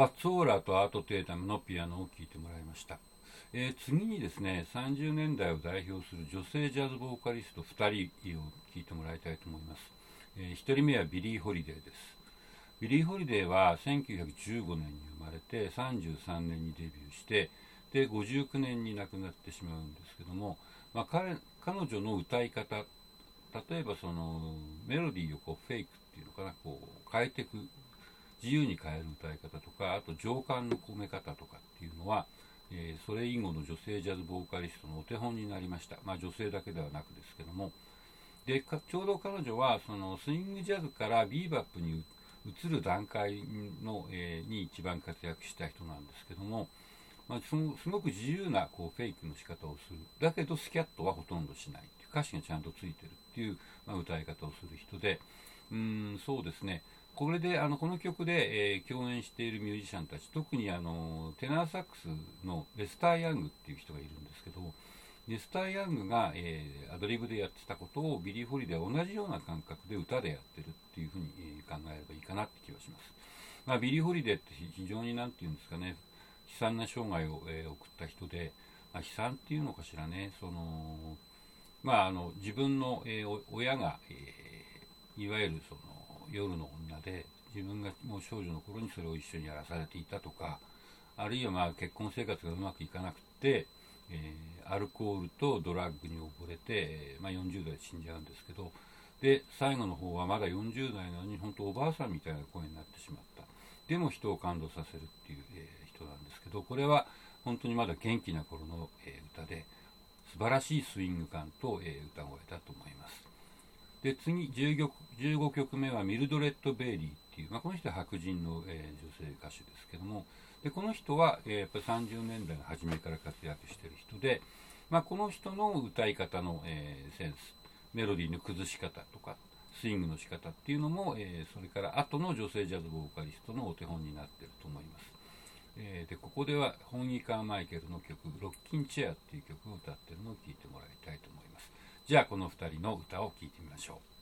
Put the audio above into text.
ファッツ・ウォーラーとアートテータムのピアノを聴いてもらいました。えー、次にですね、30年代を代表する女性ジャズボーカリスト2人を聴いてもらいたいと思います。えー、1人目はビリー・ホリデーです。ビリー・ホリデーは1915年に生まれて33年にデビューしてで59年に亡くなってしまうんですけども、まあ、彼彼女の歌い方例えばそのメロディーをこうフェイクっていうのかなこう変えていく自由に変える歌い方とかあと情感の込め方とかっていうのは、えー、それ以後の女性ジャズボーカリストのお手本になりました、まあ、女性だけではなくですけども。でちょうど彼女はそのスイングジャズからビーバップに移る段階の、えー、に一番活躍した人なんですけども、まあ、すごく自由なこうフェイクの仕方をする。だけどスキャットはほとんどしない歌詞がちゃんとついてるっていう、まあ、歌い方をする人で。うんそうですね。これであのこの曲で、えー、共演しているミュージシャンたち特にあのテナーサックスのレスター・ヤングっていう人がいるんですけどレスター・ヤングが、えー、アドリブでやってたことをビリー・ホリデーは同じような感覚で歌でやってるっていうふうに、えー、考えればいいかなって気はします、まあ、ビリー・ホリデーって非常に何て言うんですかね。悲惨な生涯を、えー、送った人で、まあ、悲惨っていうのかしらね。そのまあ、あの自分の、えー、親が、えー、いわゆるその夜の女で自分がもう少女の頃にそれを一緒にやらされていたとかあるいはまあ結婚生活がうまくいかなくて、えー、アルコールとドラッグに溺れて、まあ、40代で死んじゃうんですけどで最後の方はまだ40代なのに本当おばあさんみたいな声になってしまった。でも人を感動させるっていう、えー、人なんですけどこれは本当にまだ元気な頃の、えー、歌で素晴らしいスイング感と、え歌声だと思います。で次 15, 曲15曲目はミルドレッド・ベイリーっていう、まあ、この人は白人の、えー、女性歌手ですけどもでこの人は、えー、やっぱり30年代の初めから活躍してる人で、まあ、この人の歌い方の、え、センスメロディーの崩し方とかスイングの仕方っていうのも、えー、それから後の女性ジャズボーカリストのお手本になってると思います、えー、でここではホンギカー・マイケルの曲「ロッキン・チェア」っていう曲を歌ってるのを聴いてもらいたいと思います。じゃあこの2人の歌を聴いてみましょう。